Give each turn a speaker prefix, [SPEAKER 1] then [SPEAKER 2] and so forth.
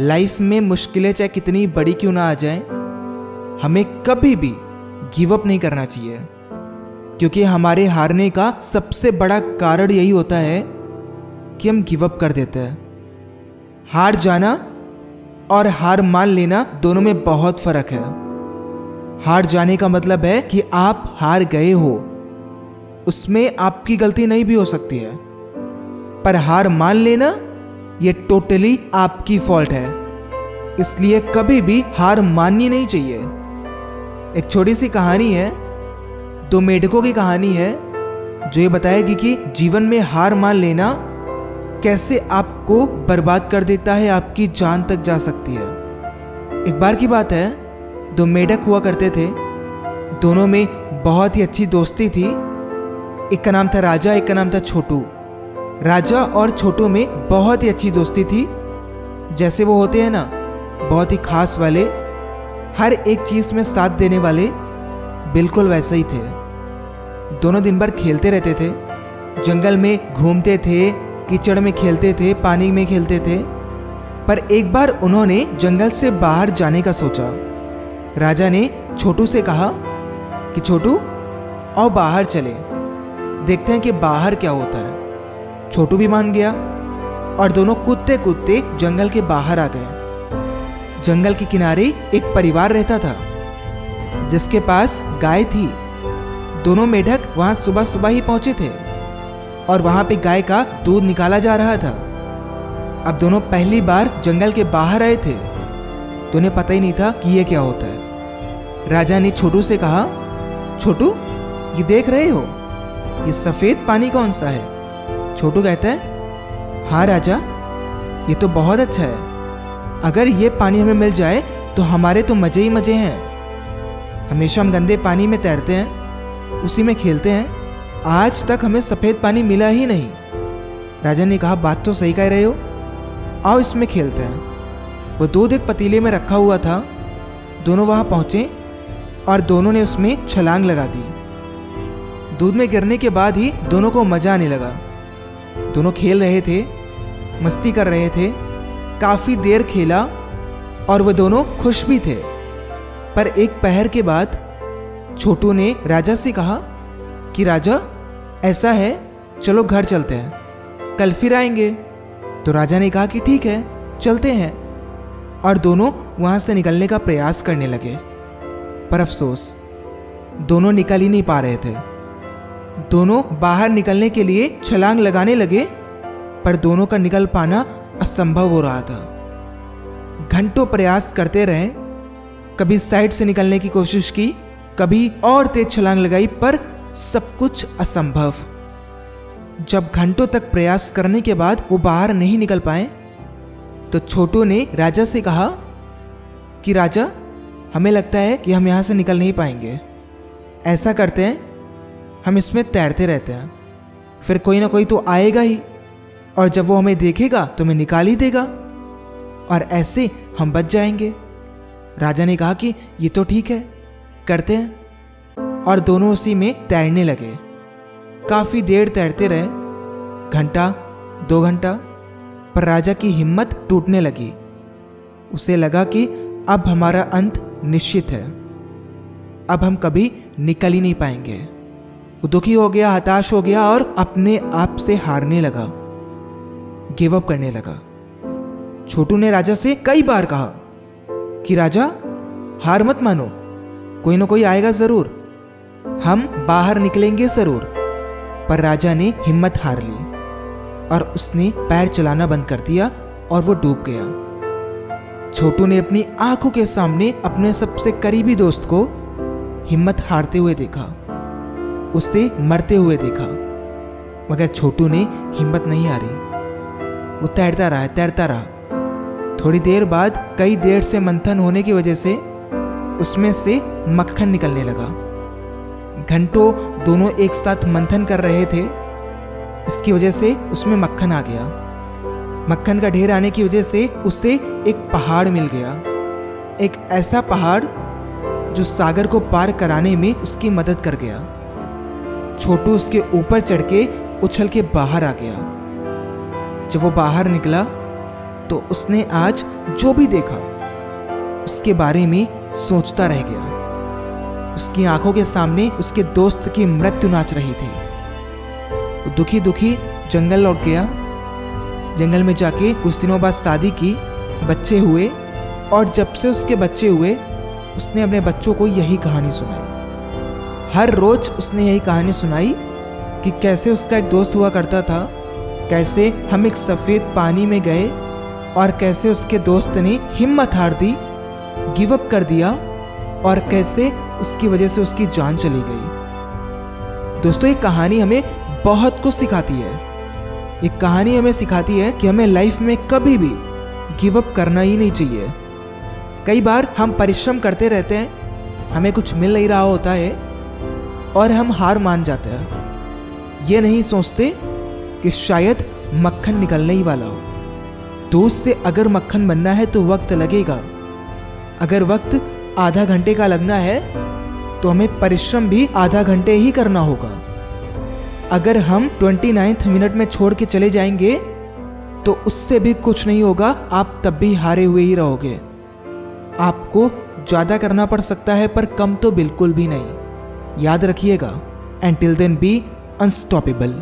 [SPEAKER 1] Life में मुश्किलें चाहे कितनी बड़ी क्यों ना आ जाएँ, हमें कभी भी गिव अप नहीं करना चाहिए। क्योंकि हमारे हारने का सबसे बड़ा कारण यही होता है कि हम गिव अप कर देते हैं। हार जाना और हार मान लेना दोनों में बहुत फ़र्क है। हार जाने का मतलब है कि आप हार गए हो। उसमें आपकी गलती नहीं भी हो सकती है। पर हार मान लेना ये टोटली आपकी फॉल्ट है। इसलिए कभी भी हार माननी नहीं चाहिए। एक छोटी सी कहानी है, दो मेढकों की कहानी है, जो ये बताएगी कि जीवन में हार मान लेना कैसे आपको बर्बाद कर देता है, आपकी जान तक जा सकती है। एक बार की बात है, दो मेढक हुआ करते थे। दोनों में बहुत ही अच्छी दोस्ती थी। एक का नाम था राजा, एक का नाम था छोटू। राजा और छोटू में बहुत ही अच्छी दोस्ती थी। जैसे वो होते हैं ना, बहुत ही खास वाले, हर एक चीज़ में साथ देने वाले, बिल्कुल वैसे ही थे। दोनों दिन भर खेलते रहते थे, जंगल में घूमते थे, कीचड़ में खेलते थे, पानी में खेलते थे। पर एक बार उन्होंने जंगल से बाहर जाने का सोचा। राजा ने छोटू से कहा कि, छोटू, आओ बाहर चले, देखते हैं कि बाहर क्या होता है। छोटू भी मान गया और दोनों कूदते कूदते जंगल के बाहर आ गए। जंगल के किनारे एक परिवार रहता था, जिसके पास गाय थी। दोनों मेढक वहाँ सुबह सुबह ही पहुँचे थे और वहाँ पे गाय का दूध निकाला जा रहा था। अब दोनों पहली बार जंगल के बाहर आए थे। तो उन्हें पता ही नहीं था कि यह क्या होता है। राजा ने छोटू से कहा, छोटू, ये देख रहे हो? ये सफ़ेद पानी कौन सा है? छोटू कहता है हाँ राजा, ये तो बहुत अच्छा है। अगर ये पानी हमें मिल जाए तो हमारे तो मज़े ही मज़े हैं। हमेशा हम गंदे पानी में तैरते हैं, उसी में खेलते हैं। आज तक हमें सफ़ेद पानी मिला ही नहीं। राजा ने कहा, बात तो सही कह रहे हो। आओ इसमें खेलते हैं। वो दूध एक पतीले में रखा हुआ था। दोनों वहाँ पहुँचे और दोनों ने उसमें छलांग लगा दी। दूध में गिरने के बाद ही दोनों को मज़ा आने लगा। दोनों खेल रहे थे, मस्ती कर रहे थे, काफ़ी देर खेला और वो दोनों खुश भी थे। पर एक पहर के बाद छोटू ने राजा से कहा कि, राजा, ऐसा है, चलो घर चलते हैं। कल फिर आएँगे। तो राजा ने कहा कि, ठीक है, चलते हैं। और दोनों वहाँ से निकलने का प्रयास करने लगे। पर अफसोस, दोनों निकल ही नहीं पा रहे थे। दोनों बाहर निकलने के लिए छलांग लगाने लगे, पर दोनों का निकल पाना असंभव हो रहा था। घंटों प्रयास करते रहे, कभी साइड से निकलने की कोशिश की, कभी और तेज छलांग लगाई, पर सब कुछ असंभव। जब घंटों तक प्रयास करने के बाद वो बाहर नहीं निकल पाए तो छोटू ने राजा से कहा कि, राजा, हमें लगता है कि हम यहाँ से निकल नहीं पाएँगे। ऐसा करते हैं हम इसमें तैरते रहते हैं। फिर कोई ना कोई तो आएगा ही। और जब वो हमें देखेगा तो हमें निकाल ही देगा। और ऐसे हम बच जाएँगे। राजा ने कहा कि ये तो ठीक है, करते हैं। और दोनों उसी में तैरने लगे। काफ़ी देर तैरते रहे। घंटा, दो घंटा, पर राजा की हिम्मत टूटने लगी। उसे लगा कि अब हमारा अंत निश्चित है। अब हम कभी निकल ही नहीं पाएँगे। दुखी हो गया, हताश हो गया और अपने आप से हारने लगा गिव अप करने लगा। छोटू ने राजा से कई बार कहा कि, राजा, हार मत मानो, कोई ना कोई आएगा ज़रूर, हम बाहर निकलेंगे ज़रूर। पर राजा ने हिम्मत हार ली और उसने पैर चलाना बंद कर दिया और वो डूब गया। छोटू ने अपनी आँखों के सामने अपने सबसे करीबी दोस्त को हिम्मत हारते हुए देखा। उसे मरते हुए देखा। मगर छोटू ने हिम्मत नहीं हारी। वो तैरता रहा तैरता रहा। थोड़ी देर बाद कई देर से मंथन होने की वजह से उसमें से मक्खन निकलने लगा। घंटों दोनों एक साथ मंथन कर रहे थे। इसकी वजह से उसमें मक्खन आ गया। मक्खन का ढेर आने की वजह से उसे एक पहाड़ मिल गया। एक ऐसा पहाड़ जो सागर को पार कराने में उसकी मदद कर गया। छोटू उसके ऊपर चढ़ के उछल के बाहर आ गया। जब वो बाहर निकला तो उसने आज जो भी देखा, उसके बारे में सोचता रह गया। उसकी आँखों के सामने उसके दोस्त की मृत्यु नाच रही थी। वो दुखी दुखी जंगल लौट गया। जंगल में जाके कुछ दिनों बाद शादी की, बच्चे हुए, और जब से उसके बच्चे हुए, उसने अपने बच्चों को यही कहानी सुनाई। हर रोज उसने यही कहानी सुनाई कि कैसे उसका एक दोस्त हुआ करता था, कैसे हम एक सफ़ेद पानी में गए और कैसे उसके दोस्त ने हिम्मत हार दी गिव अप कर दिया और कैसे उसकी वजह से उसकी जान चली गई। दोस्तों, ये कहानी हमें बहुत कुछ सिखाती है। ये कहानी हमें सिखाती है कि हमें लाइफ में कभी भी गिव अप करना ही नहीं चाहिए। कई बार हम परिश्रम करते रहते हैं, हमें कुछ मिल नहीं रहा होता है और हम हार मान जाते हैं। ये नहीं सोचते कि शायद मक्खन निकलने ही वाला हो। दोस्त से अगर मक्खन बनना है तो वक्त लगेगा। अगर वक्त आधा घंटे का लगना है तो हमें परिश्रम भी आधा घंटे ही करना होगा। अगर हम ट्वेंटी नाइन्थ मिनट में छोड़ के चले जाएँगे तो उससे भी कुछ नहीं होगा, आप तब भी हारे हुए ही रहोगे। आपको ज़्यादा करना पड़ सकता है, पर कम तो बिल्कुल भी नहीं। याद रखिएगा। And till then be unstoppable